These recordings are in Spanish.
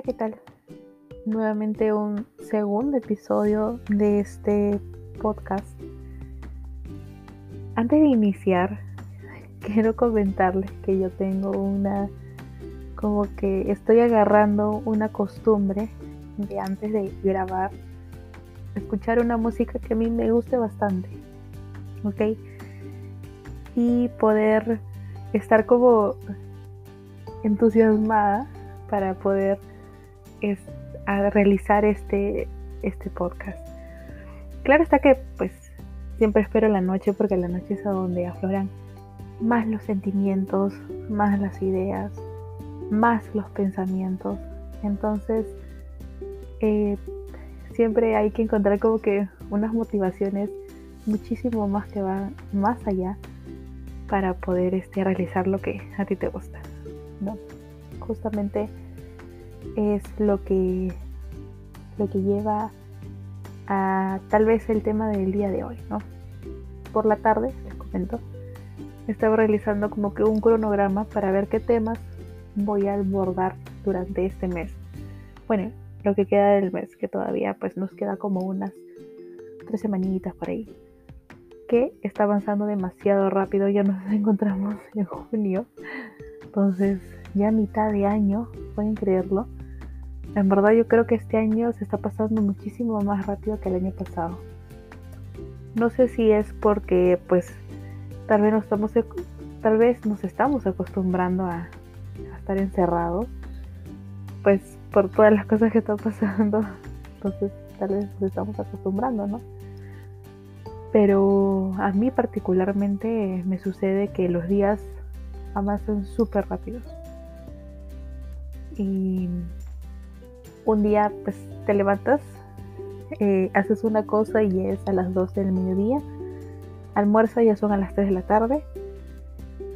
Hola, ¿qué tal? Nuevamente un segundo episodio de este podcast. Antes de iniciar, quiero comentarles que yo tengo una, como que estoy agarrando una costumbre de antes de grabar, escuchar una música que a mí me guste bastante, ¿ok? Y poder estar como entusiasmada para poder realizar este, este podcast. Claro está que pues siempre espero la noche porque la noche es a donde afloran más los sentimientos, más las ideas, más los pensamientos. Entonces, eh, siempre hay que encontrar como que unas motivaciones muchísimo más que van más allá para poder este, realizar lo que a ti te gusta. ¿no? Justamente es lo que, lo que lleva a tal vez el tema del día de hoy, ¿no? Por la tarde, les comento, estaba realizando como que un cronograma para ver qué temas voy a abordar durante este mes. Bueno, lo que queda del mes, que todavía pues nos queda como unas tres semanitas por ahí. Que está avanzando demasiado rápido, ya nos encontramos en junio. Entonces, ya mitad de año, pueden creerlo. En verdad yo creo que este año se está pasando muchísimo más rápido que el año pasado. No sé si es porque pues tal vez nos estamos, tal vez nos estamos acostumbrando a, estar encerrados. Pues por todas las cosas que están pasando. Entonces tal vez nos estamos acostumbrando, ¿no? Pero a mí particularmente me sucede que los días avanzan súper rápidos. Y un día pues te levantas, eh, haces una cosa y es a las 12 del mediodía, almuerza ya son a las 3 de la tarde,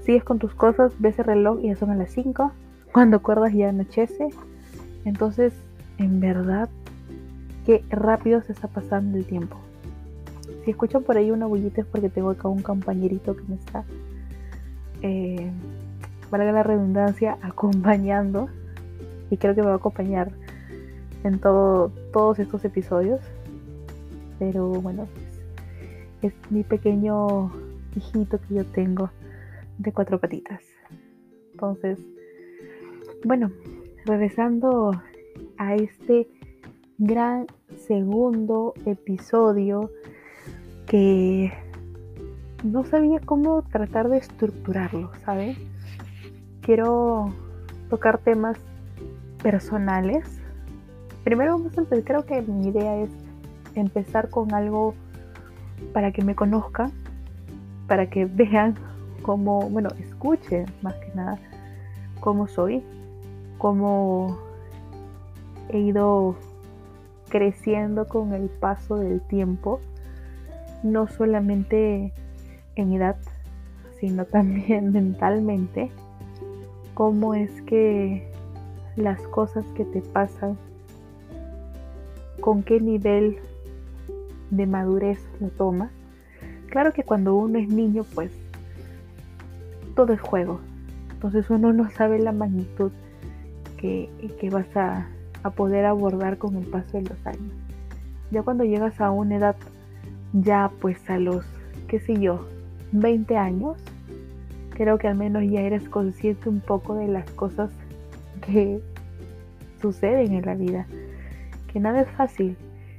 sigues con tus cosas, ves el reloj y ya son a las 5, cuando acuerdas ya anochece, entonces en verdad qué rápido se está pasando el tiempo. Si escuchan por ahí una bullita es porque tengo acá un compañerito que me está, eh, valga la redundancia, acompañando. Y creo que me va a acompañar en todo, todos estos episodios. Pero bueno, es, es mi pequeño hijito que yo tengo de cuatro patitas. Entonces, bueno, regresando a este gran segundo episodio que no sabía cómo tratar de estructurarlo, ¿sabes? Quiero tocar temas personales. Primero vamos a empezar, creo que mi idea es empezar con algo para que me conozcan, para que vean cómo, bueno, escuchen más que nada cómo soy, cómo he ido creciendo con el paso del tiempo, no solamente en edad, sino también mentalmente, cómo es que las cosas que te pasan, con qué nivel de madurez lo tomas. Claro que cuando uno es niño, pues todo es juego. Entonces uno no sabe la magnitud que, que vas a, a poder abordar con el paso de los años. Ya cuando llegas a una edad, ya pues a los, qué sé yo, 20 años, creo que al menos ya eres consciente un poco de las cosas que suceden en la vida, que nada es fácil,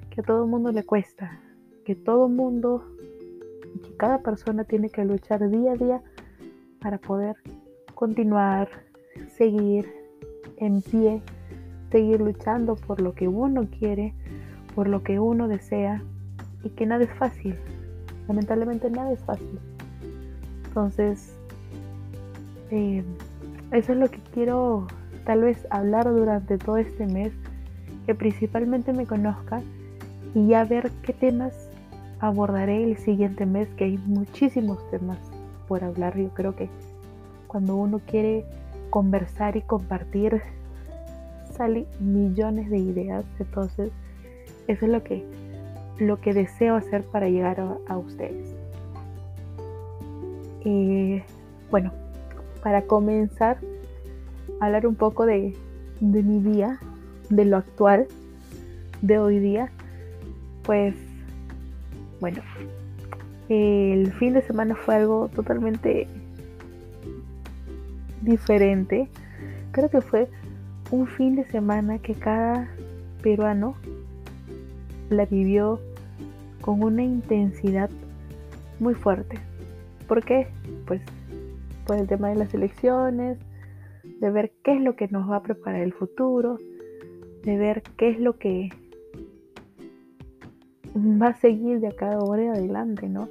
que a todo mundo le cuesta, que todo mundo que cada persona tiene que luchar día a día para poder continuar, seguir en pie, seguir luchando por lo que uno quiere, por lo que uno desea y que nada es fácil. Lamentablemente nada es fácil. Entonces, eh, eso es lo que quiero tal vez hablar durante todo este mes, que principalmente me conozca y ya ver qué temas abordaré el siguiente mes, que hay muchísimos temas por hablar. Yo creo que cuando uno quiere conversar y compartir, salen millones de ideas. Entonces, eso es lo que, lo que deseo hacer para llegar a, ustedes. Eh, bueno, para comenzar, hablar un poco de, mi día, de lo actual, de hoy día, pues bueno, el fin de semana fue algo totalmente diferente. Creo que fue un fin de semana que cada peruano la vivió con una intensidad muy fuerte. ¿Por qué? Pues por el tema de las elecciones, de ver qué es lo que nos va a preparar el futuro, de ver qué es lo que va a seguir de acá ahora en adelante, ¿no?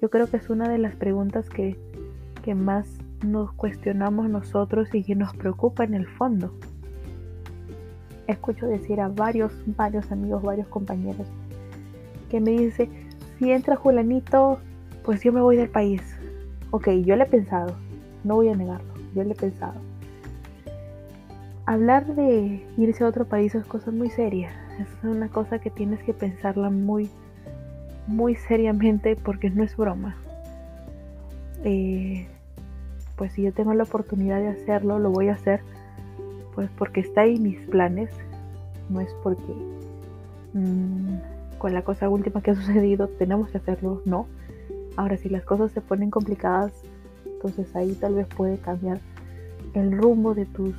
Yo creo que es una de las preguntas que, que más nos cuestionamos nosotros y que nos preocupa en el fondo. Escucho decir a varios, varios amigos, varios compañeros que me dice, si entra Julanito, pues yo me voy del país. Ok, yo le he pensado, no voy a negarlo, yo le he pensado. Hablar de irse a otro país es cosa muy seria, es una cosa que tienes que pensarla muy, muy seriamente porque no es broma. Eh, pues si yo tengo la oportunidad de hacerlo, lo voy a hacer, pues porque está ahí mis planes, no es porque mm, con la cosa última que ha sucedido tenemos que hacerlo, no. Ahora si las cosas se ponen complicadas, entonces ahí tal vez puede cambiar el rumbo de tus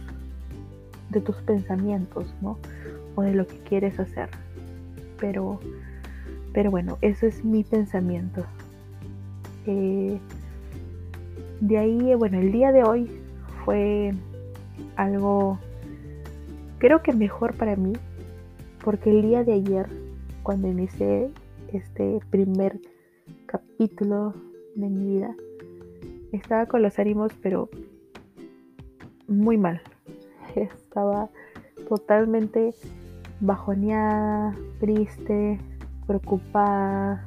de tus pensamientos, ¿no? O de lo que quieres hacer. Pero pero bueno, ese es mi pensamiento. Eh, de ahí, bueno, el día de hoy fue algo, creo que mejor para mí, porque el día de ayer, cuando inicié este primer capítulo de mi vida, estaba con los ánimos, pero muy mal. Estaba totalmente bajoneada, triste, preocupada.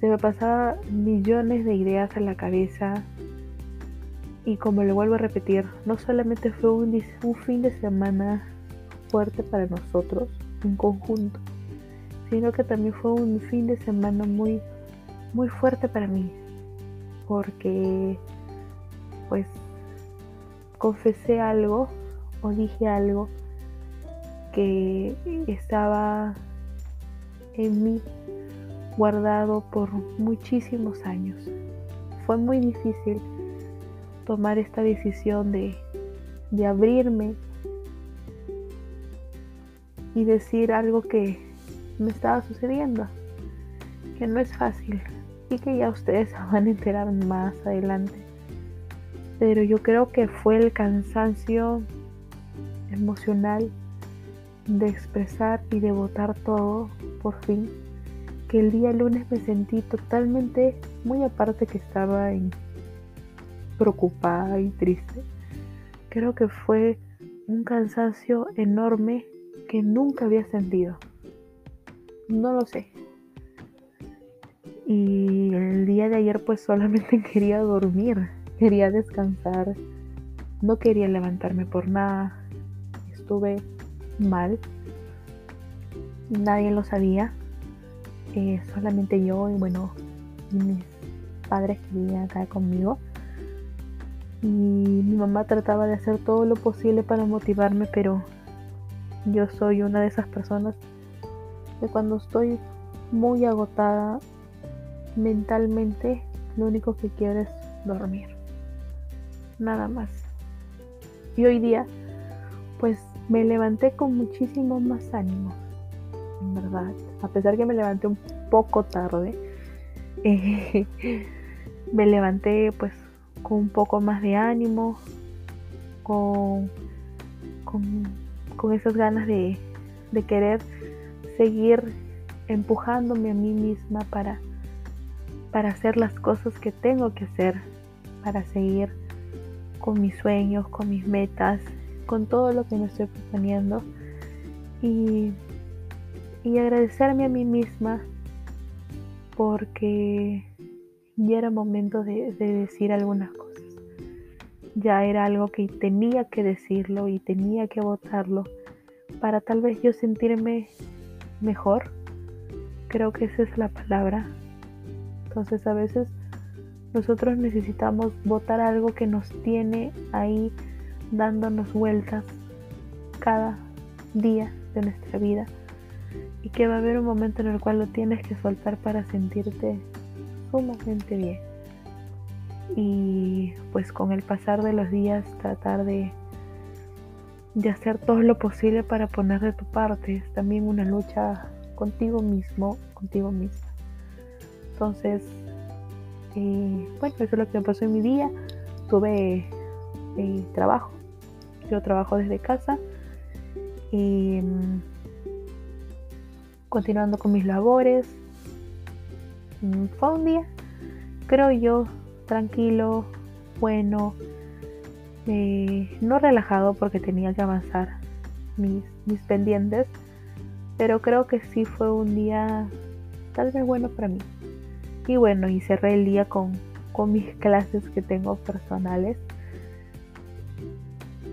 Se me pasaba millones de ideas en la cabeza. Y como le vuelvo a repetir, no solamente fue un, un fin de semana fuerte para nosotros en conjunto, sino que también fue un fin de semana muy, muy fuerte para mí, porque pues confesé algo o dije algo que estaba en mí guardado por muchísimos años. Fue muy difícil tomar esta decisión de, de abrirme y decir algo que me estaba sucediendo, que no es fácil y que ya ustedes van a enterar más adelante. Pero yo creo que fue el cansancio emocional de expresar y de votar todo por fin el día lunes me sentí totalmente, muy aparte que estaba preocupada y triste. Creo que fue un cansancio enorme que nunca había sentido. No lo sé. Y el día de ayer pues solamente quería dormir, quería descansar, no quería levantarme por nada. Estuve mal. Nadie lo sabía eh, solamente yo y bueno, mis padres que vivían acá conmigo. Y mi mamá trataba de hacer todo lo posible para motivarme, pero yo soy una de esas personas que cuando estoy muy agotada mentalmente, lo único que quiero es dormir. Nada más. Y hoy día, pues me levanté con muchísimo más ánimo en verdad. A pesar que me levanté un poco tarde, eh, me levanté pues con un poco más de ánimo, con, con, esas ganas de, de querer seguir empujándome a mí misma para, para hacer las cosas que tengo que hacer, para seguir con mis sueños, con mis metas, con todo lo que me estoy proponiendo. Y y agradecerme a mí misma porque ya era momento de, decir algunas cosas. Ya era algo que tenía que decirlo y tenía que votarlo para tal vez yo sentirme mejor. Creo que esa es la palabra. Entonces a veces nosotros necesitamos votar algo que nos tiene ahí dándonos vueltas cada día de nuestra vida y que va a haber un momento en el cual lo tienes que soltar para sentirte sumamente bien. Y pues con el pasar de los días tratar de, de hacer todo lo posible para poner de tu parte. Es también una lucha contigo mismo, contigo misma. Entonces, eh, bueno, eso es lo que me pasó en mi día. Tuve eh, trabajo. Yo trabajo desde casa. Y, mm, continuando con mis labores. Mm, fue un día, creo yo, tranquilo, bueno, eh, no relajado porque tenía que avanzar mis, mis pendientes, pero creo que sí fue un día tal vez bueno para mí. Y bueno, y cerré el día con, con mis clases que tengo personales.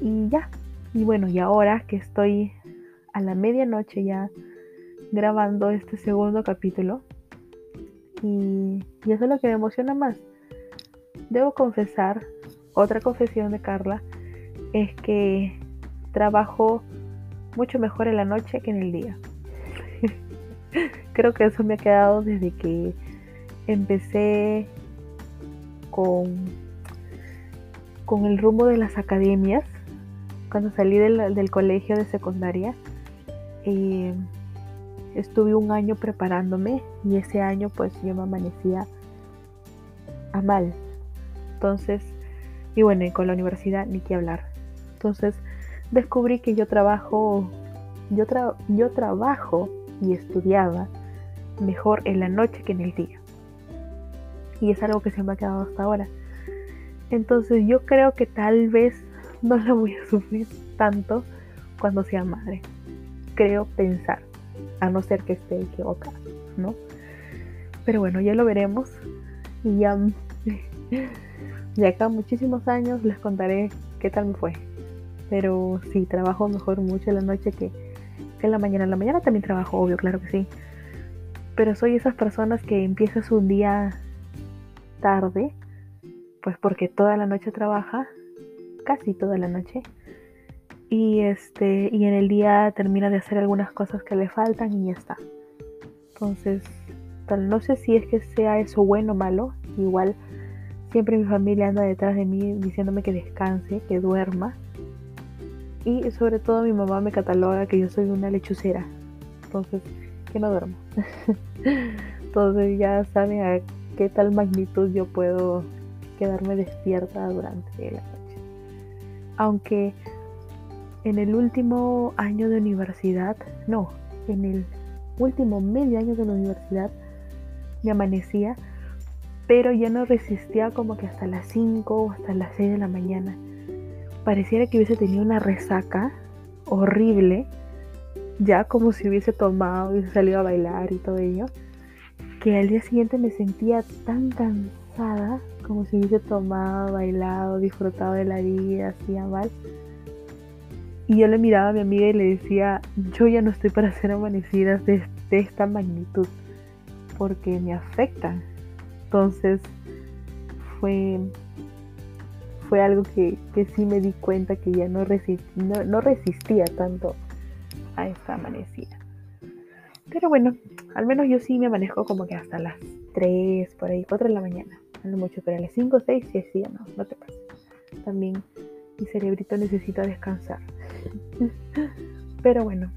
Y ya. Y bueno, y ahora que estoy a la medianoche ya grabando este segundo capítulo. Y, y eso es lo que me emociona más. Debo confesar, otra confesión de Carla, es que trabajo mucho mejor en la noche que en el día. Creo que eso me ha quedado desde que empecé con, con el rumbo de las academias, cuando salí del, colegio de secundaria. Eh, estuve un año preparándome y ese año pues yo me amanecía a mal. Entonces, y bueno, y con la universidad ni que hablar. Entonces descubrí que yo trabajo, yo, yo trabajo y estudiaba mejor en la noche que en el día. Y es algo que se me ha quedado hasta ahora. Entonces yo creo que tal vez no la voy a sufrir tanto cuando sea madre. Creo pensar, a no ser que esté equivocada, ¿no? Pero bueno, ya lo veremos. Y ya de acá muchísimos años les contaré qué tal me fue. Pero sí, trabajo mejor mucho en la noche que, que en la mañana. En la mañana también trabajo, obvio, claro que sí. Pero soy esas personas que empiezas un día tarde, pues porque toda la noche trabaja, casi toda la noche. Y este, y en el día termina de hacer algunas cosas que le faltan y ya está. Entonces, tal, no sé si es que sea eso bueno o malo. Igual siempre mi familia anda detrás de mí diciéndome que descanse, que duerma. Y sobre todo mi mamá me cataloga que yo soy una lechucera. Entonces, que no duermo. Entonces ya saben a qué tal magnitud yo puedo quedarme despierta durante la noche. Aunque en el último año de universidad, no, en el último medio año de la universidad me amanecía, pero ya no resistía como que hasta las 5 o hasta las 6 de la mañana. Pareciera que hubiese tenido una resaca horrible ya como si hubiese tomado, hubiese salido a bailar y todo ello, que al día siguiente me sentía tan cansada como si hubiese tomado, bailado, disfrutado de la vida, hacía mal. Y yo le miraba a mi amiga y le decía, yo ya no estoy para hacer amanecidas de, esta magnitud, porque me afectan. Entonces fue, fue algo que, sí me di cuenta que ya no, no resistía tanto a esta amanecida. Pero bueno, al menos yo sí me manejo como que hasta las 3, por ahí, 4 de la mañana. No mucho, pero a las 5 o 6 sí, sí, no, no te pases. También mi cerebrito necesita descansar. pero bueno,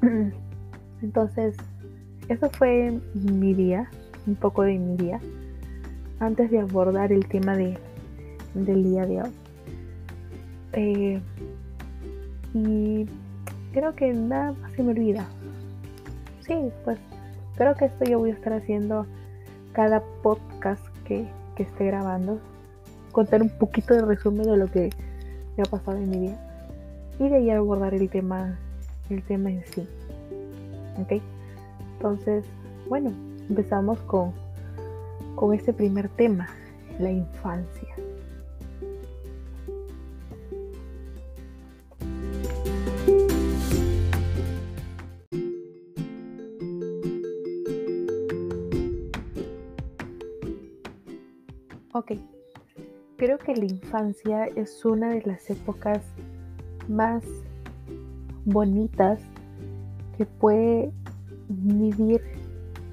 entonces, eso fue mi día, un poco de mi día, antes de abordar el tema de, del día de hoy. Eh, y creo que nada más se me olvida. Sí, pues creo que esto yo voy a estar haciendo cada podcast que, esté grabando. Contar un poquito de resumen de lo que me ha pasado en mi vida. Y de ahí abordar el tema, el tema en sí. ¿Ok? Entonces, bueno, empezamos con, con este primer tema, la infancia. Ok, creo que la infancia es una de las épocas más bonitas que puede vivir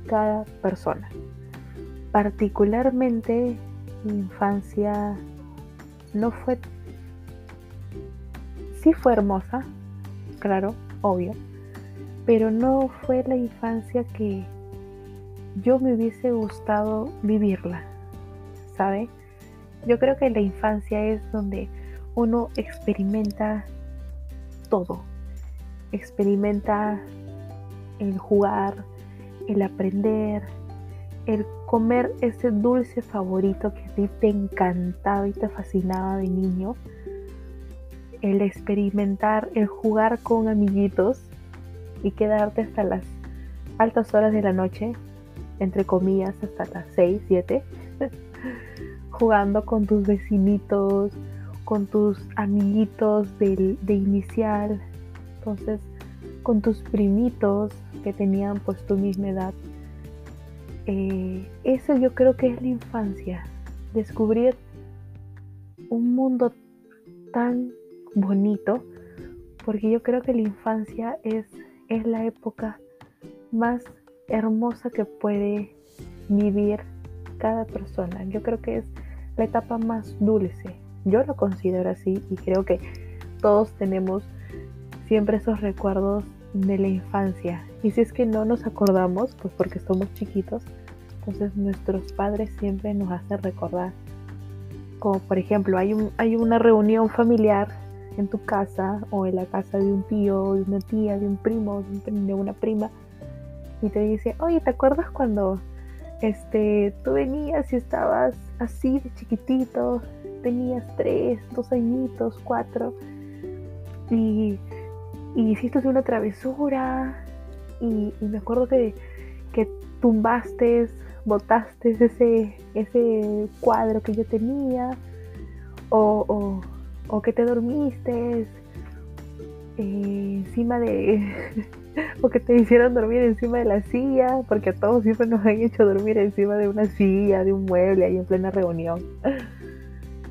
cada persona. Particularmente mi infancia no fue... Sí fue hermosa, claro, obvio, pero no fue la infancia que yo me hubiese gustado vivirla, ¿sabe? Yo creo que la infancia es donde uno experimenta todo. Experimenta el jugar, el aprender, el comer ese dulce favorito que a ti te encantaba y te fascinaba de niño, el experimentar, el jugar con amiguitos y quedarte hasta las altas horas de la noche, entre comillas, hasta las 6, 7, jugando con tus vecinitos, con tus amiguitos de, de inicial, entonces con tus primitos que tenían pues tu misma edad. Eh, eso yo creo que es la infancia, descubrir un mundo tan bonito, porque yo creo que la infancia es, es la época más hermosa que puede vivir cada persona. Yo creo que es la etapa más dulce. Yo lo considero así y creo que todos tenemos siempre esos recuerdos de la infancia. Y si es que no nos acordamos, pues porque somos chiquitos, entonces nuestros padres siempre nos hacen recordar. Como por ejemplo, hay, un, hay una reunión familiar en tu casa o en la casa de un tío, de una tía, de un primo, de una prima, y te dice, oye, ¿te acuerdas cuando este, tú venías y estabas así de chiquitito, tenías tres, dos añitos, cuatro, y, hiciste una travesura, y, me acuerdo que, que tumbaste, botaste ese, ese cuadro que yo tenía, o, o, que te dormiste eh, encima de o que te hicieron dormir encima de la silla, porque a todos siempre nos han hecho dormir encima de una silla, de un mueble ahí en plena reunión.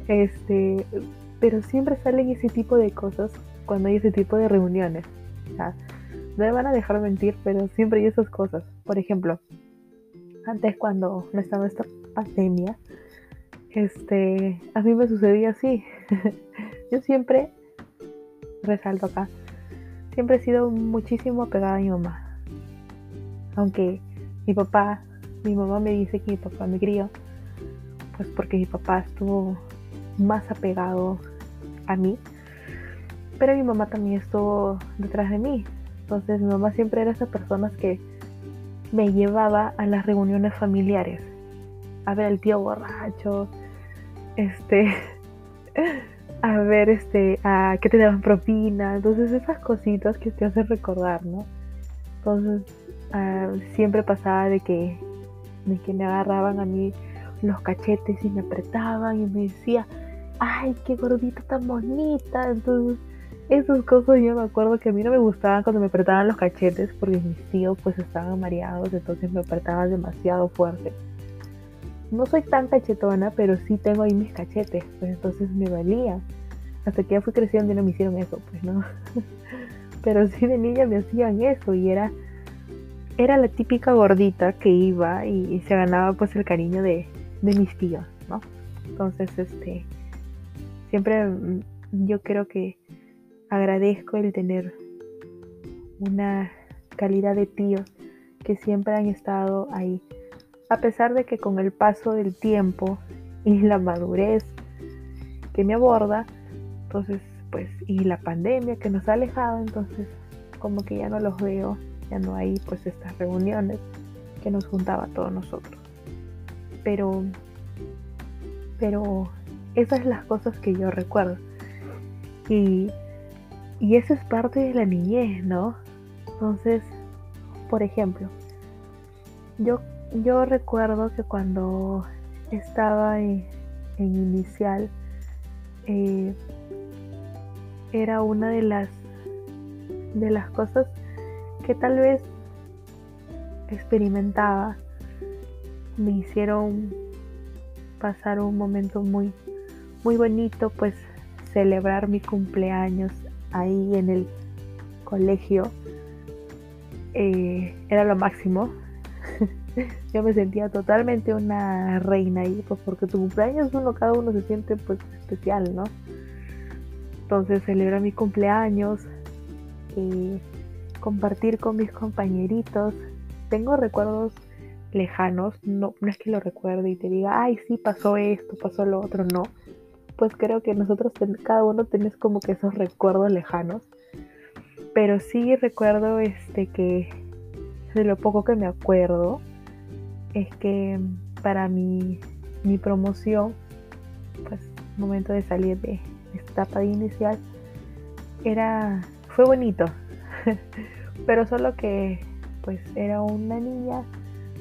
Este, pero siempre salen ese tipo de cosas cuando hay ese tipo de reuniones. no me van a dejar mentir, pero siempre hay esas cosas. Por ejemplo, antes cuando no estaba esta pandemia, este, a mí me sucedía así. Yo siempre resalto acá siempre he sido muchísimo apegada a mi mamá. Aunque mi papá, mi mamá me dice que mi papá me crió, pues porque mi papá estuvo más apegado a mí. Pero mi mamá también estuvo detrás de mí. Entonces mi mamá siempre era esa persona que me llevaba a las reuniones familiares. A ver al tío borracho. Este. A ver este a que te daban propina entonces esas cositas que te hacen recordar no entonces ah, siempre pasaba de que de que me agarraban a mí los cachetes y me apretaban y me decía ay qué gordita tan bonita entonces esas cosas yo me acuerdo que a mí no me gustaban cuando me apretaban los cachetes porque mis tíos pues estaban mareados entonces me apretaban demasiado fuerte no soy tan cachetona, pero sí tengo ahí mis cachetes, pues entonces me valía. Hasta que ya fui creciendo y no me hicieron eso, pues no. pero sí de niña me hacían eso y era, era la típica gordita que iba y, se ganaba pues el cariño de, de mis tíos, ¿no? Entonces, este, siempre mm, yo creo que agradezco el tener una calidad de tíos que siempre han estado ahí a pesar de que con el paso del tiempo y la madurez que me aborda, entonces, pues, y la pandemia que nos ha alejado, entonces, como que ya no los veo, ya no hay, pues, estas reuniones que nos juntaba a todos nosotros. Pero, pero, esas son las cosas que yo recuerdo. Y, y eso es parte de la niñez, ¿no? Entonces, por ejemplo, yo yo recuerdo que cuando estaba en, inicial eh, era una de las de las cosas que tal vez experimentaba me hicieron pasar un momento muy muy bonito pues celebrar mi cumpleaños ahí en el colegio eh, era lo máximo. Yo me sentía totalmente una reina ahí, pues porque tu cumpleaños uno, cada uno se siente pues especial, ¿no? Entonces celebrar mi cumpleaños, y compartir con mis compañeritos. Tengo recuerdos lejanos, no, no es que lo recuerde y te diga, ay, sí, pasó esto, pasó lo otro, no. Pues creo que nosotros, cada uno tenés como que esos recuerdos lejanos. Pero sí recuerdo este que de lo poco que me acuerdo es que para mi, mi promoción, pues momento de salir de esta etapa inicial, era fue bonito. Pero solo que pues era una niña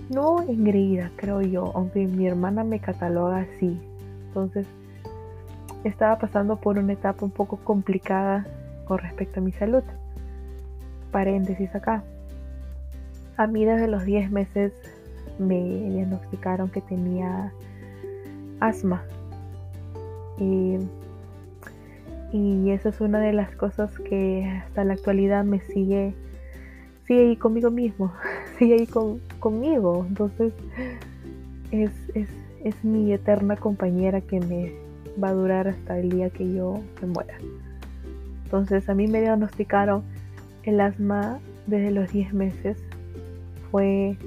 no engreída, creo yo, aunque mi hermana me cataloga así. Entonces, estaba pasando por una etapa un poco complicada con respecto a mi salud. Paréntesis acá. A mí desde los 10 meses me diagnosticaron que tenía asma. Y, y esa es una de las cosas que hasta la actualidad me sigue, sigue ahí conmigo mismo, sigue ahí conmigo. Entonces es, es, es mi eterna compañera que me va a durar hasta el día que yo me muera. Entonces a mí me diagnosticaron el asma desde los 10 meses. Fue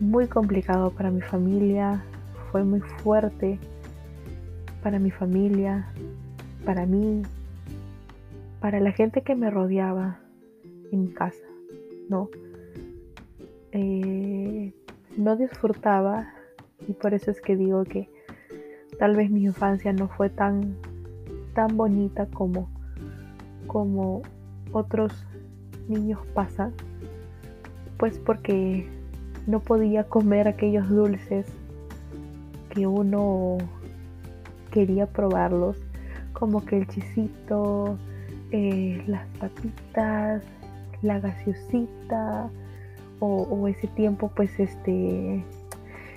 muy complicado para mi familia, fue muy fuerte para mi familia, para mí, para la gente que me rodeaba en mi casa, ¿no? Eh, no disfrutaba y por eso es que digo que tal vez mi infancia no fue tan tan bonita como como otros niños pasan pues porque no podía comer aquellos dulces que uno quería probarlos como que el chisito eh, las papitas la gaseosita o, ese tiempo pues este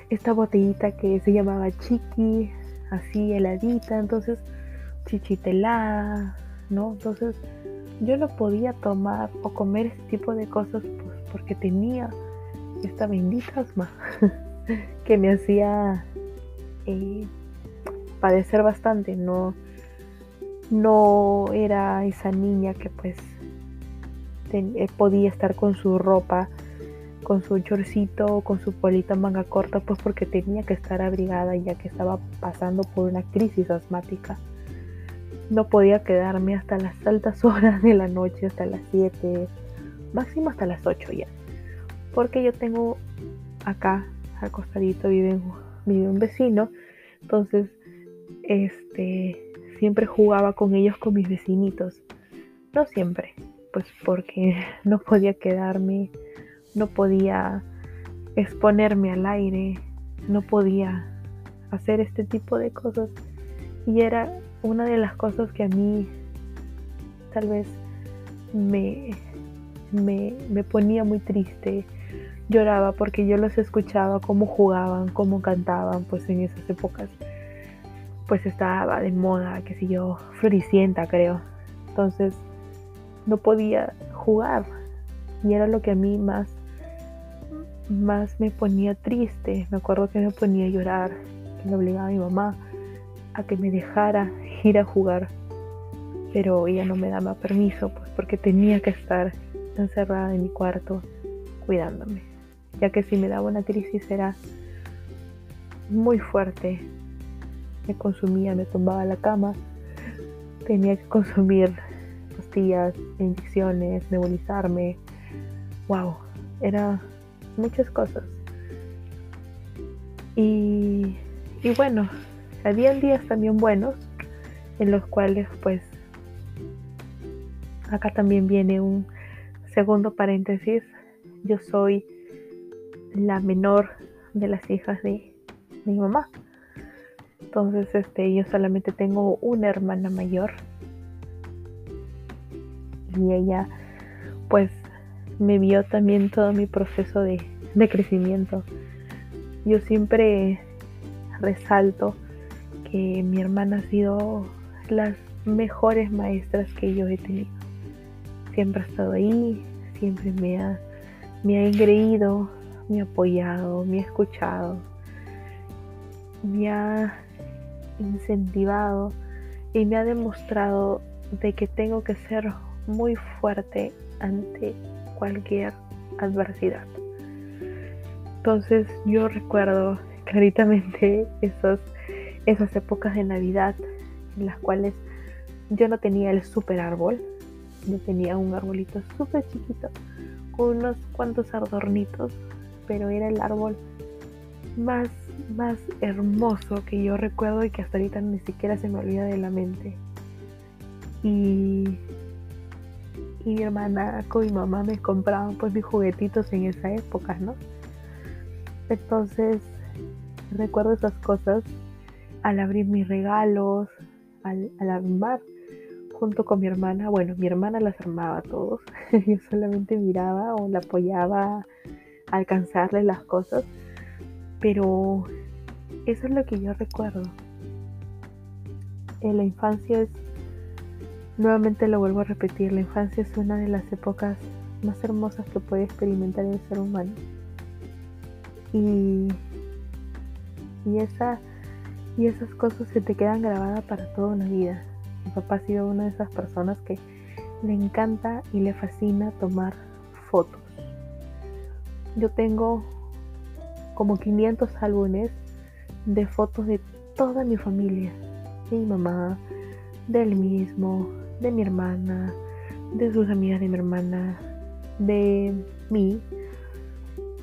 esta botellita que se llamaba chiqui así heladita entonces chichitelada no entonces yo no podía tomar o comer ese tipo de cosas pues porque tenía esta bendita asma que me hacía eh, padecer bastante no no era esa niña que pues eh, podía estar con su ropa con su chorcito, con su polita manga corta, pues porque tenía que estar abrigada ya que estaba pasando por una crisis asmática. No podía quedarme hasta las altas horas de la noche, hasta las 7, máximo hasta las 8 ya. Porque yo tengo acá, al costadito, vive, vive un vecino, entonces, este, siempre jugaba con ellos, con mis vecinitos. No siempre, pues porque no podía quedarme no podía exponerme al aire, no podía hacer este tipo de cosas. Y era una de las cosas que a mí tal vez me, me, ponía muy triste. Lloraba porque yo los escuchaba cómo jugaban, cómo cantaban, pues en esas épocas pues estaba de moda, qué sé yo, floricienta creo. Entonces no podía jugar y era lo que a mí más más me ponía triste. Me acuerdo que me ponía a llorar, que me obligaba a mi mamá a que me dejara ir a jugar. Pero ella no me daba permiso, pues porque tenía que estar encerrada en mi cuarto cuidándome. Ya que si me daba una crisis era muy fuerte. Me consumía, me tumbaba la cama. Tenía que consumir pastillas, inyecciones, nebulizarme. Wow, era muchas cosas. Y, y bueno, habían días también buenos en los cuales pues acá también viene un segundo paréntesis. Yo soy la menor de las hijas de, mi mamá. Entonces, este, yo solamente tengo una hermana mayor. Y ella, pues, me vio también todo mi proceso de, crecimiento. Yo siempre resalto que mi hermana ha sido las mejores maestras que yo he tenido. siempre ha estado ahí, siempre me ha, me ha engreído, me ha apoyado, me ha escuchado, me ha incentivado y me ha demostrado de que tengo que ser muy fuerte ante cualquier adversidad. Entonces yo recuerdo claritamente esos, esas épocas de Navidad en las cuales yo no tenía el super árbol, yo tenía un arbolito súper chiquito con unos cuantos adornitos, pero era el árbol más, más hermoso que yo recuerdo y que hasta ahorita ni siquiera se me olvida de la mente. Y, y mi hermana con mi mamá me compraban pues mis juguetitos en esa época, ¿no? Entonces recuerdo esas cosas al abrir mis regalos, al, al armar junto con mi hermana. Bueno, mi hermana las armaba todos. Yo solamente miraba o la apoyaba alcanzarle las cosas. Pero eso es lo que yo recuerdo. En la infancia es, nuevamente lo vuelvo a repetir, la infancia es una de las épocas más hermosas que puede experimentar el ser humano. Y, y, esa, y esas cosas se te quedan grabadas para toda una vida. Mi papá ha sido una de esas personas que le encanta y le fascina tomar fotos. Yo tengo como 500 álbumes de fotos de toda mi familia, de mi mamá, de él mismo, de mi hermana, de sus amigas de mi hermana, de mí,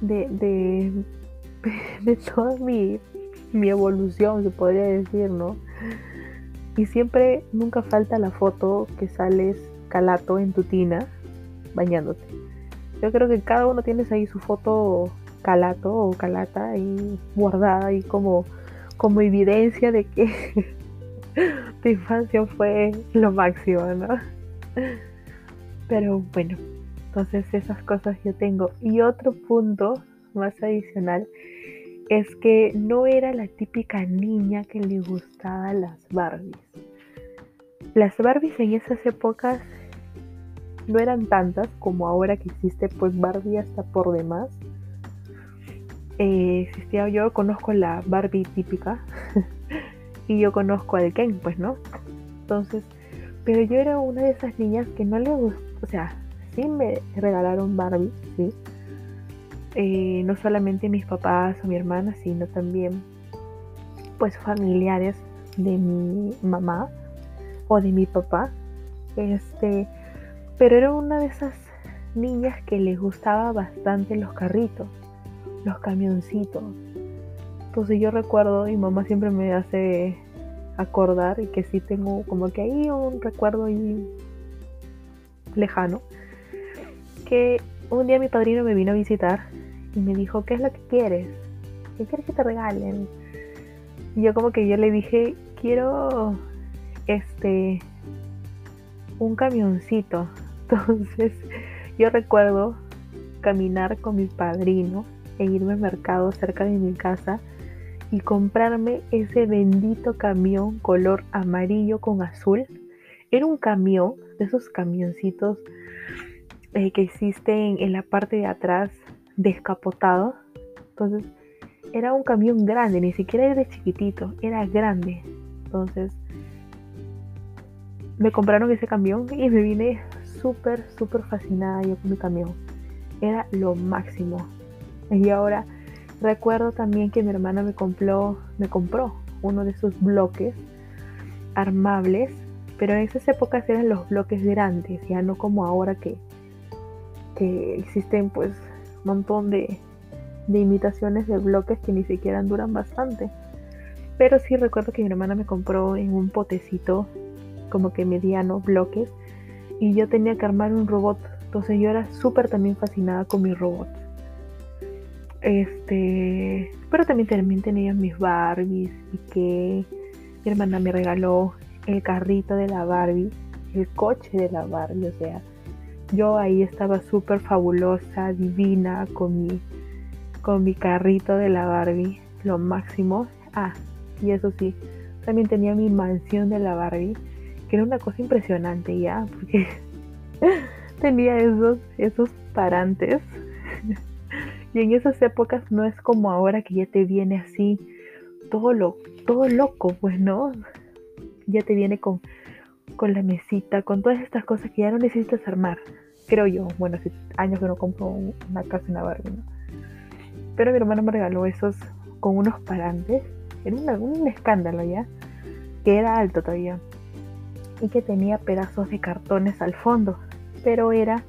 de, de, de toda mi, mi evolución, se podría decir, ¿no? Y siempre, nunca falta la foto que sales calato en tu tina bañándote. Yo creo que cada uno tienes ahí su foto calato o calata ahí guardada ahí como, como evidencia de que tu infancia fue lo máximo, ¿no? Pero bueno, entonces esas cosas yo tengo. Y otro punto más adicional es que no era la típica niña que le gustaba las Barbies. Las Barbies en esas épocas no eran tantas como ahora que existe pues Barbie hasta por demás. Eh, existía, yo conozco la Barbie típica y yo conozco al Ken, pues, ¿no? Entonces, pero yo era una de esas niñas que no le gustó, o sea, sí me regalaron Barbie, sí, eh, no solamente mis papás o mi hermana, sino también pues familiares de mi mamá o de mi papá. Este, pero era una de esas niñas que les gustaba bastante los carritos, los camioncitos. Entonces yo recuerdo, mi mamá siempre me hace acordar y que sí tengo como que ahí un recuerdo ahí lejano, que un día mi padrino me vino a visitar y me dijo, ¿qué es lo que quieres? ¿Qué quieres que te regalen? Y yo como que yo le dije, quiero este un camioncito. Entonces yo recuerdo caminar con mi padrino e irme al mercado cerca de mi casa y comprarme ese bendito camión color amarillo con azul. Era un camión, de esos camioncitos eh, que existen en la parte de atrás descapotado. Entonces era un camión grande, ni siquiera era chiquitito, era grande. Entonces me compraron ese camión y me vine súper, súper fascinada yo con mi camión. Era lo máximo. Y ahora recuerdo también que mi hermana me compró, me compró uno de esos bloques armables, pero en esas épocas eran los bloques grandes, ya no como ahora que, que existen pues montón de, imitaciones de bloques que ni siquiera duran bastante. Pero sí recuerdo que mi hermana me compró en un potecito como que mediano bloques y yo tenía que armar un robot. Entonces yo era súper también fascinada con mi robot. Este, pero también, también tenía mis Barbies y que mi hermana me regaló el carrito de la Barbie, el coche de la Barbie, o sea, yo ahí estaba súper fabulosa, divina, con mi, con mi carrito de la Barbie, lo máximo. Ah, y eso sí, también tenía mi mansión de la Barbie, que era una cosa impresionante ya, porque tenía esos, esos parantes. y en esas épocas no es como ahora que ya te viene así todo, lo, todo loco, pues no. Ya te viene con, con la mesita, con todas estas cosas que ya no necesitas armar. Creo yo. Bueno, hace años que no compro una casa en la Barbie, ¿no? Pero mi hermano me regaló esos con unos parantes. Era un escándalo ya. Que era alto todavía. Que tenía pedazos de cartones al fondo. Pero era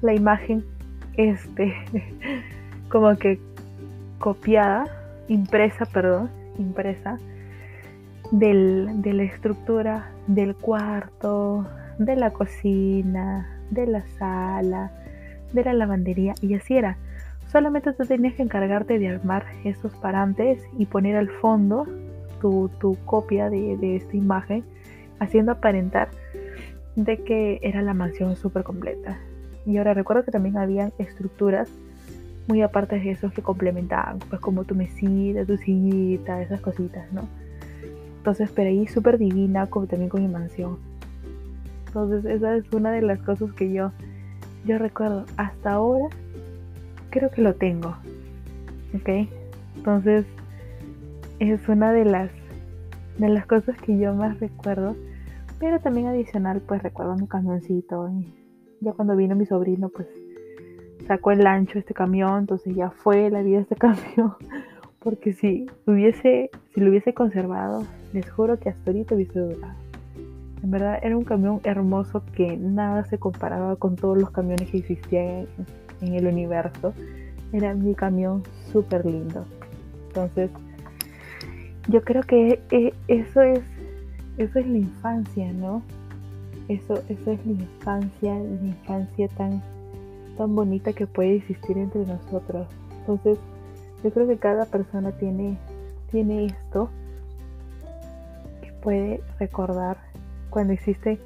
la imagen, este, como que copiada, impresa, perdón, impresa del, de la estructura del cuarto, de la cocina, de la sala, de la lavandería y así era. Solamente tú tenías que encargarte de armar esos parantes y poner al fondo tu, copia de, esta imagen, haciendo aparentar de que era la mansión súper completa. Y ahora recuerdo que también habían estructuras muy aparte de esos que complementaban, pues como tu mesita, tu sillita, esas cositas, ¿no? Entonces, pero ahí súper divina, también con mi mansión. Entonces, esa es una de las cosas que yo, yo recuerdo. Hasta ahora creo que lo tengo. ¿Ok? Entonces es una de las, de las cosas que yo más recuerdo. Pero también adicional, pues recuerdo mi camioncito. Y ya cuando vino mi sobrino, pues sacó el ancho este camión. Entonces ya fue la vida este camión. Porque si hubiese, si lo hubiese conservado, les juro que hasta ahorita hubiese durado. En verdad era un camión hermoso que nada se comparaba con todos los camiones que existían en el universo. Era mi camión súper lindo. Entonces, yo creo que eh, eso es, eso es la infancia, ¿no? Eso, eso es la infancia, la infancia tan, tan bonita que puede existir entre nosotros. Entonces, yo creo que cada persona tiene, tiene esto que puede recordar cuando existen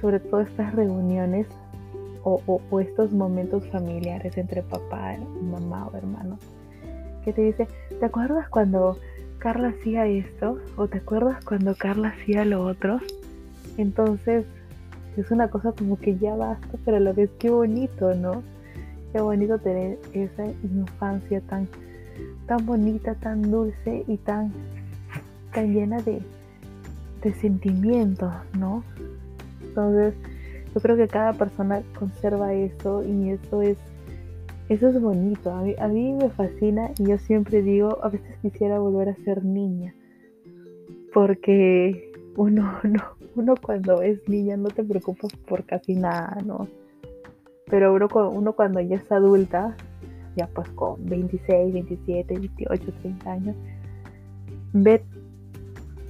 sobre todo estas reuniones o, estos momentos familiares entre papá, mamá o hermano, que te dice, ¿te acuerdas cuando Carla hacía esto? ¿O te acuerdas cuando Carla hacía lo otro? Entonces, es una cosa como que ya basta, pero a la vez qué bonito, ¿no? Qué bonito tener esa infancia tan, tan bonita, tan dulce y tan, tan llena de, de sentimientos, ¿no? Entonces, yo creo que cada persona conserva eso y eso es, eso es bonito. A mí, me fascina y yo siempre digo, a veces quisiera volver a ser niña. Porque uno, no, uno cuando es niña no te preocupas por casi nada, ¿no? Pero uno, uno cuando ya es adulta, ya pues con 26, 27, 28, 30 años, ve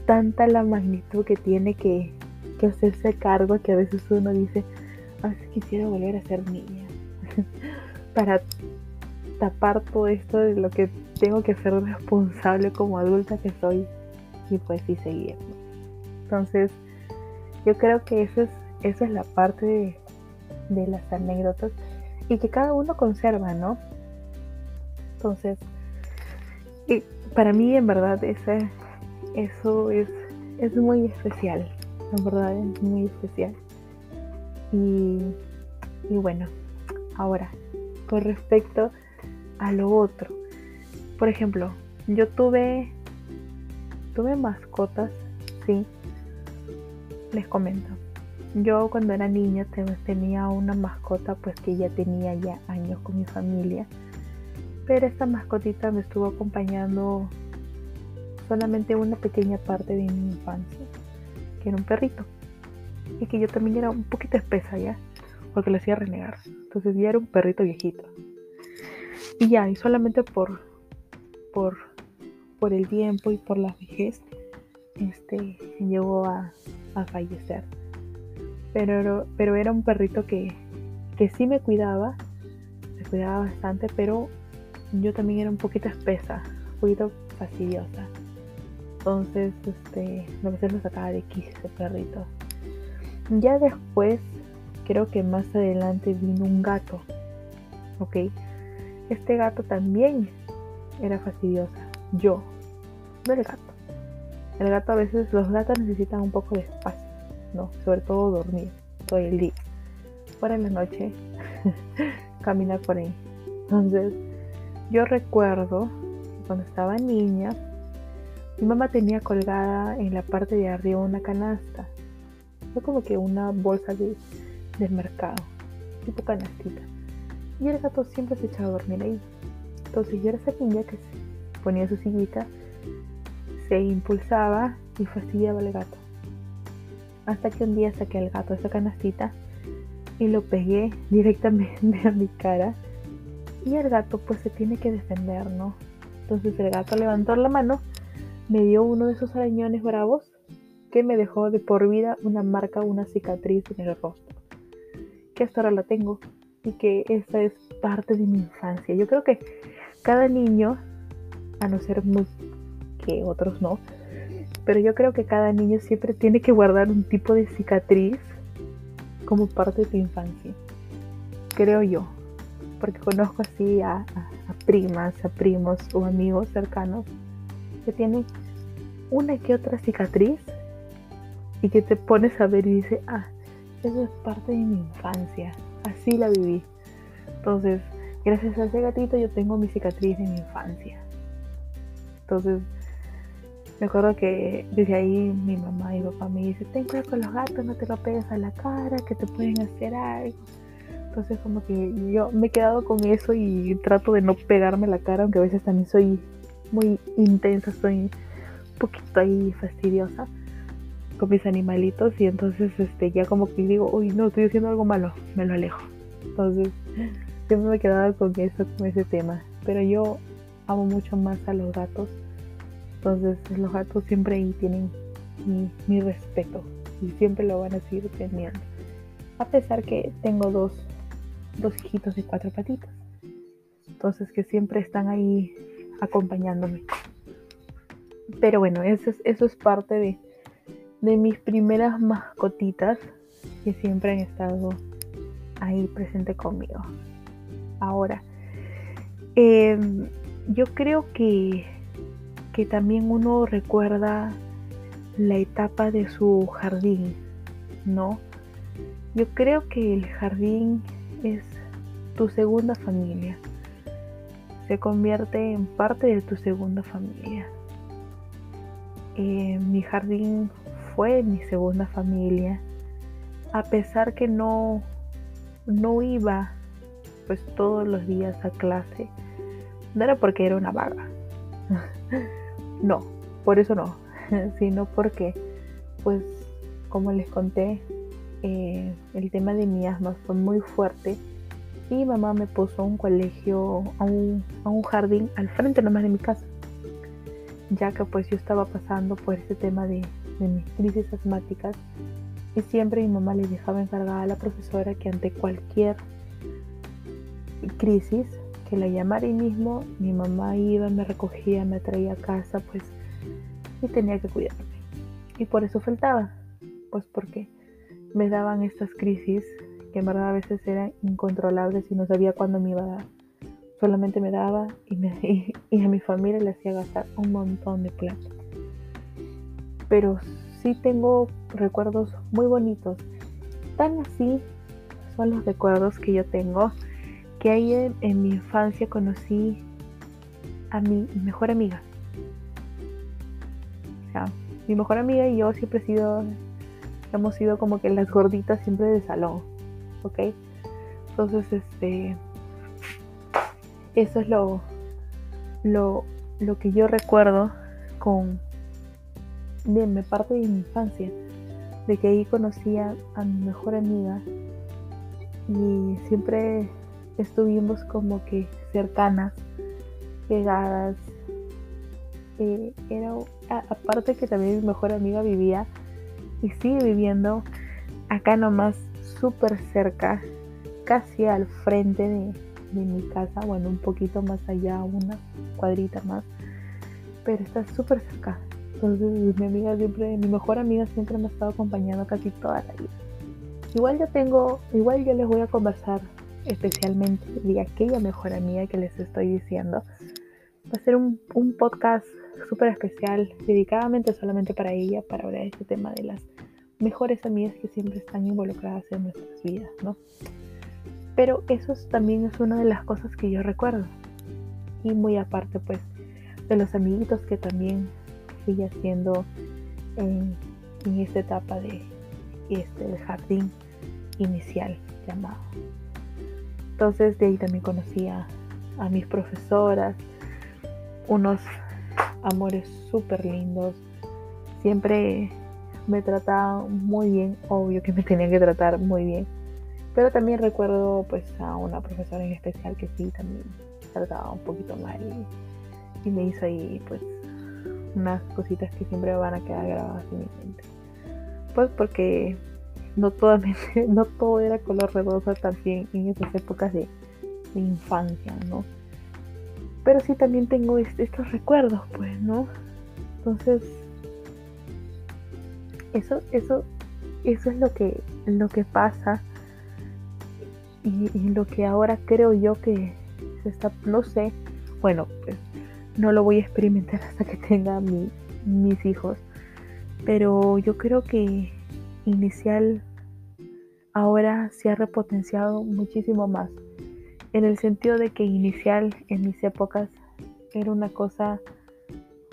tanta la magnitud que tiene que, que hacerse cargo que a veces uno dice, a veces quisiera volver a ser niña para tapar todo esto de lo que tengo que ser responsable como adulta que soy y pues sí seguir. Entonces, yo creo que eso es, esa es la parte de, de las anécdotas y que cada uno conserva, ¿no? Entonces, y para mí en verdad ese, eso es, es muy especial en verdad es muy especial. Y, bueno, ahora, con respecto a lo otro, por ejemplo, yo tuve, tuve mascotas, sí, les comento. Yo cuando era niña tenía una mascota pues que ya tenía ya años con mi familia. Pero esta mascotita me estuvo acompañando solamente una pequeña parte de mi infancia era un perrito. Y que yo también era un poquito espesa ya, porque le hacía renegar. Entonces ya era un perrito viejito. Y ya, y solamente por, por, por el tiempo y por la vejez, este, llegó a, a fallecer. Pero, pero era un perrito que, que sí me cuidaba, me cuidaba bastante, pero yo también era un poquito espesa, un poquito fastidiosa. Entonces, este, a veces lo sacaba de aquí ese perrito. Ya después, creo que más adelante vino un gato. ¿Ok? Este gato también era fastidiosa. Yo, no el gato. El gato a veces, los gatos necesitan un poco de espacio, ¿no? Sobre todo dormir todo el día. para la noche caminar por ahí. Entonces, yo recuerdo cuando estaba niña, mi mamá tenía colgada en la parte de arriba una canasta. Fue como que una bolsa de, del mercado, tipo canastita. Y el gato siempre se echaba a dormir ahí. Entonces yo era esa niña que ponía su sillita, se impulsaba y fastidiaba al gato. Hasta que un día saqué al gato de esa canastita y lo pegué directamente a mi cara. Y el gato pues se tiene que defender, ¿no? Entonces el gato levantó la mano, me dio uno de esos arañones bravos que me dejó de por vida una marca, una cicatriz en el rostro. Que hasta ahora la tengo y que esa es parte de mi infancia. Yo creo que cada niño, a no ser muy que otros no, pero yo creo que cada niño siempre tiene que guardar un tipo de cicatriz como parte de su infancia. Creo yo. Porque conozco así a, primas, a primos o amigos cercanos que tienen una que otra cicatriz y que te pones a ver y dices, ah, eso es parte de mi infancia. Así la viví. Entonces, gracias a ese gatito yo tengo mi cicatriz de mi infancia. Entonces, me acuerdo que desde ahí mi mamá y papá me dicen, ten cuidado con los gatos, no te lo pegues a la cara, que te pueden hacer algo. Entonces como que yo me he quedado con eso y trato de no pegarme la cara, aunque a veces también soy muy intensa, soy un poquito ahí fastidiosa con mis animalitos y entonces este ya como que digo, uy no, estoy haciendo algo malo, me lo alejo. Entonces siempre me he quedado con eso, con ese tema. Pero yo amo mucho más a los gatos entonces los gatos siempre ahí tienen mi, respeto y siempre lo van a seguir teniendo. A pesar que tengo dos, dos hijitos de cuatro patitas. Entonces que siempre están ahí acompañándome. Pero bueno, eso es, eso es parte de, de mis primeras mascotitas que siempre han estado ahí presente conmigo. Ahora, em, yo creo que que también uno recuerda la etapa de su jardín, ¿no? Yo creo que el jardín es tu segunda familia. Se convierte en parte de tu segunda familia. Eh, mi jardín fue mi segunda familia. A pesar que no, no iba pues todos los días a clase. No era porque era una vaga. No, por eso no, sino porque, pues, como les conté, eh, el tema de mi asma fue muy fuerte y mamá me puso a un colegio, a un, a un jardín al frente nomás de mi casa, ya que pues yo estaba pasando por ese tema de, de mis crisis asmáticas y siempre mi mamá le dejaba encargada a la profesora que ante cualquier crisis que la llamara ahí mismo, mi mamá iba, me recogía, me traía a casa, pues, y tenía que cuidarme. Y por eso faltaba, pues porque me daban estas crisis que en verdad a veces eran incontrolables y no sabía cuándo me iba a dar. Solamente me daba y, me, y, a mi familia le hacía gastar un montón de plata. Pero sí tengo recuerdos muy bonitos. Tan así son los recuerdos que yo tengo que ahí en, mi infancia conocí a mi mejor amiga. O sea, mi mejor amiga y yo siempre he sido, hemos sido como que las gorditas siempre de salón, ¿ok? Entonces, este, eso es lo, lo, lo que yo recuerdo con, de mi parte de mi infancia, de que ahí conocí a mi mejor amiga y siempre estuvimos como que cercanas, pegadas. Eh, era aparte que también mi mejor amiga vivía y sigue viviendo acá nomás súper cerca, casi al frente de, de, mi casa, bueno, un poquito más allá, una cuadrita más, pero está súper cerca. Entonces mi mejor amiga siempre me ha estado acompañando casi toda la vida. Igual yo tengo, igual yo les voy a conversar especialmente de aquella mejor amiga que les estoy diciendo. Va a ser un, podcast súper especial, dedicadamente solamente para ella, para hablar de este tema de las mejores amigas que siempre están involucradas en nuestras vidas, ¿no? Pero eso también es una de las cosas que yo recuerdo. Y muy aparte, pues, de los amiguitos que también fui haciendo en, esta etapa de este jardín inicial llamado. Entonces de ahí también conocí a, mis profesoras, unos amores súper lindos. Siempre me trataban muy bien, obvio que me tenían que tratar muy bien. Pero también recuerdo pues a una profesora en especial que sí también trataba un poquito mal y me hizo ahí pues unas cositas que siempre van a quedar grabadas en mi mente. Pues porque no, no todo era color redosa también en esas épocas de, infancia, ¿no? Pero sí también tengo estos recuerdos, pues, ¿no? Entonces, eso, eso, eso es lo que, lo que pasa y, lo que ahora creo yo que se está, no sé, bueno, pues no lo voy a experimentar hasta que tenga mis hijos, pero yo creo que inicial ahora se ha repotenciado muchísimo más. En el sentido de que inicial en mis épocas era una cosa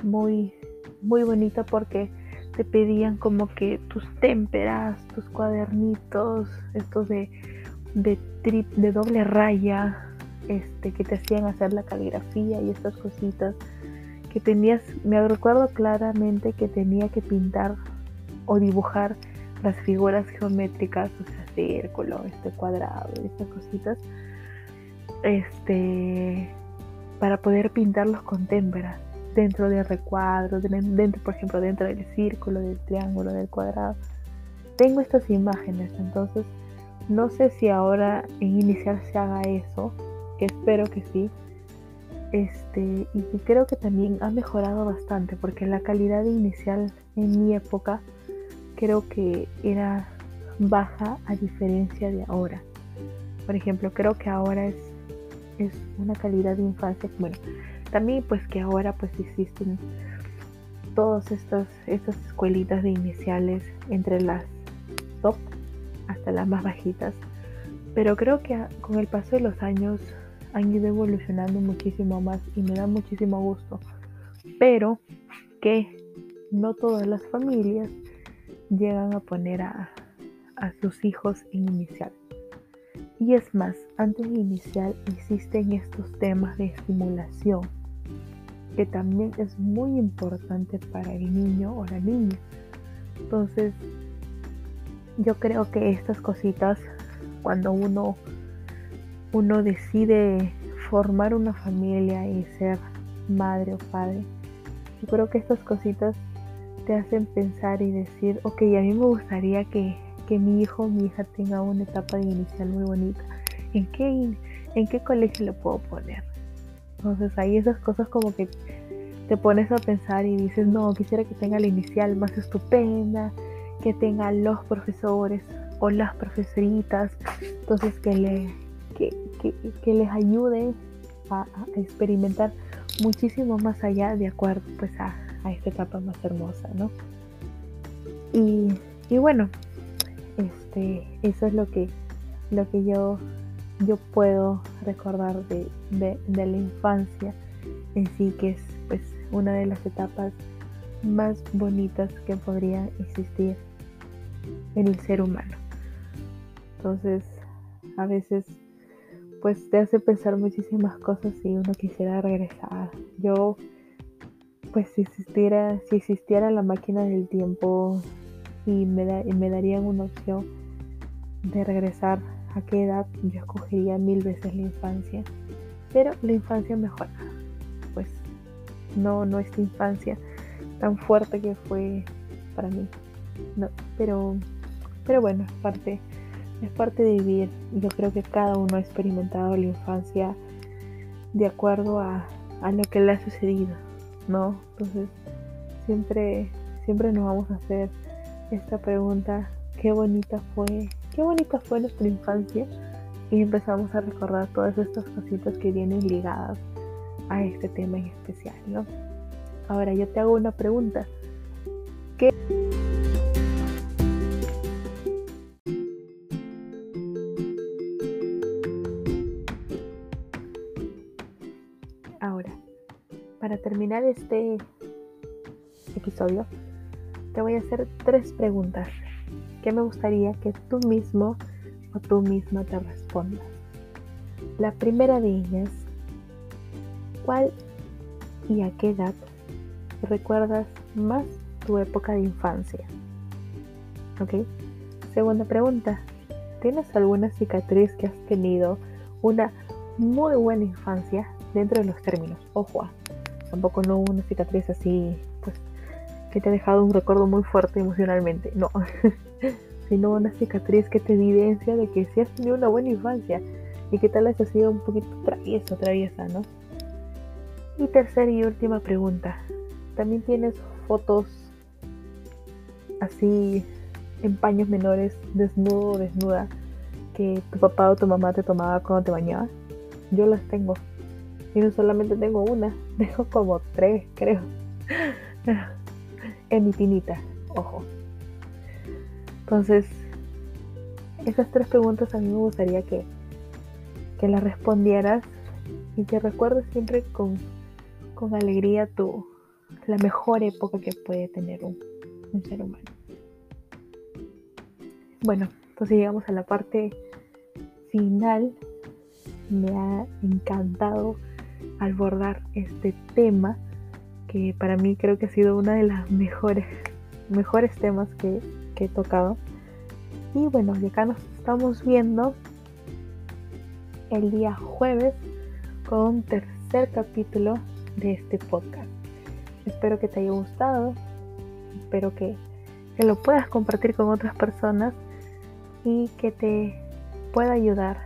muy, muy bonita porque te pedían como que tus témperas, tus cuadernitos, estos de, de, trip, de doble raya, este, que te hacían hacer la caligrafía y estas cositas que tenías, me recuerdo claramente que tenía que pintar o dibujar las figuras geométricas, o sea, círculo, este cuadrado, estas cositas, este, para poder pintarlos con témperas dentro de recuadros, dentro, por ejemplo, dentro del círculo, del triángulo, del cuadrado. Tengo estas imágenes, entonces no sé si ahora en inicial se haga eso, espero que sí. Este, y creo que también ha mejorado bastante porque la calidad inicial en mi época creo que era baja a diferencia de ahora. Por ejemplo, creo que ahora es, es una calidad de infancia, bueno, también pues que ahora pues existen todas estas, estas escuelitas de iniciales entre las top hasta las más bajitas. Pero creo que con el paso de los años han ido evolucionando muchísimo más y me da muchísimo gusto. Pero que no todas las familias llegan a poner a, sus hijos en inicial. Y es más, antes de inicial existen estos temas de estimulación, que también es muy importante para el niño o la niña. Entonces, yo creo que estas cositas, cuando uno, uno decide formar una familia y ser madre o padre, yo creo que estas cositas te hacen pensar y decir, ok, a mí me gustaría que, mi hijo o mi hija tenga una etapa de inicial muy bonita. ¿En qué, ¿En qué colegio le puedo poner? Entonces ahí esas cosas como que te pones a pensar y dices, no, quisiera que tenga la inicial más estupenda, que tenga los profesores o las profesoritas, entonces que, le, que, les ayude a, experimentar muchísimo más allá de acuerdo pues a, a esta etapa más hermosa, ¿no? Y, bueno, este, eso es lo que, lo que yo, yo puedo recordar de, la infancia en sí, que es pues una de las etapas más bonitas que podría existir en el ser humano. Entonces, a veces pues te hace pensar muchísimas cosas y uno quisiera regresar. Yo pues si existiera, si existiera la máquina del tiempo y me, me darían una opción de regresar a qué edad, yo escogería mil veces la infancia. Pero la infancia mejora. Pues no, no esta infancia tan fuerte que fue para mí. No, pero, pero bueno, es parte, es parte de vivir. Yo creo que cada uno ha experimentado la infancia de acuerdo a, a lo que le ha sucedido. ¿no? Entonces, siempre, siempre nos vamos a hacer esta pregunta, qué bonita fue, qué bonita fue nuestra infancia y empezamos a recordar todas estas cositas que vienen ligadas a este tema en especial, ¿no? Ahora yo te hago una pregunta. ¿Qué terminar este episodio, te voy a hacer tres preguntas que me gustaría que tú mismo o tú misma te respondas. La primera de ellas, ¿cuál y a qué edad recuerdas más tu época de infancia? ¿Ok? Segunda pregunta, ¿tienes alguna cicatriz que has tenido una muy buena infancia dentro de los términos? Ojo, tampoco no una cicatriz así, pues, que te ha dejado un recuerdo muy fuerte emocionalmente, no, sino una cicatriz que te evidencia de que sí has tenido una buena infancia y que tal vez has sido un poquito travieso, traviesa, ¿no? Y tercera y última pregunta, ¿también tienes fotos así en paños menores, desnudo o desnuda, que tu papá o tu mamá te tomaba cuando te bañabas? Yo las tengo. Y no solamente tengo una, tengo como tres, creo. en mi pinita, ojo. Entonces, esas tres preguntas a mí me gustaría que, que las respondieras y que recuerdes siempre con, con alegría tu, la mejor época que puede tener un ser humano. Bueno, entonces llegamos a la parte final. Me ha encantado abordar este tema que para mí creo que ha sido una de las mejores, mejores temas que, he tocado. Y bueno, y acá nos estamos viendo el día jueves con un tercer capítulo de este podcast. Espero que te haya gustado, espero que, que lo puedas compartir con otras personas y que te pueda ayudar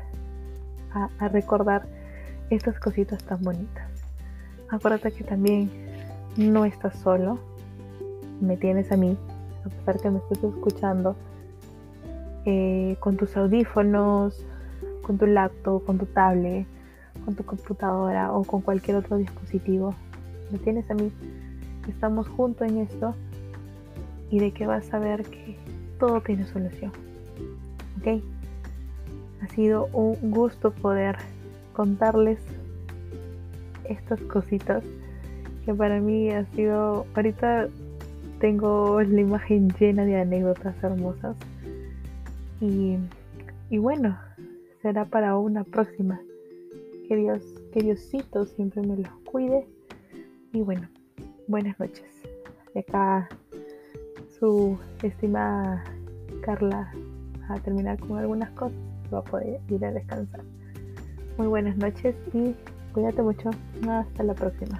a recordar estas cositas tan bonitas. Acuérdate que también no estás solo, me tienes a mí, a pesar que me estés escuchando, eh, con tus audífonos, con tu laptop, con tu tablet, con tu computadora o con cualquier otro dispositivo. Me tienes a mí, estamos juntos en esto y de que vas a ver que todo tiene solución. ¿Ok? Ha sido un gusto poder contarles estas cositas que para mí ha sido, ahorita tengo la imagen llena de anécdotas hermosas y, y bueno, será para una próxima. Que Dios, que Diosito siempre me los cuide y bueno, buenas noches. De acá su estimada Carla a terminar con algunas cosas, va a poder ir a descansar muy buenas noches y cuídate mucho. Hasta la próxima.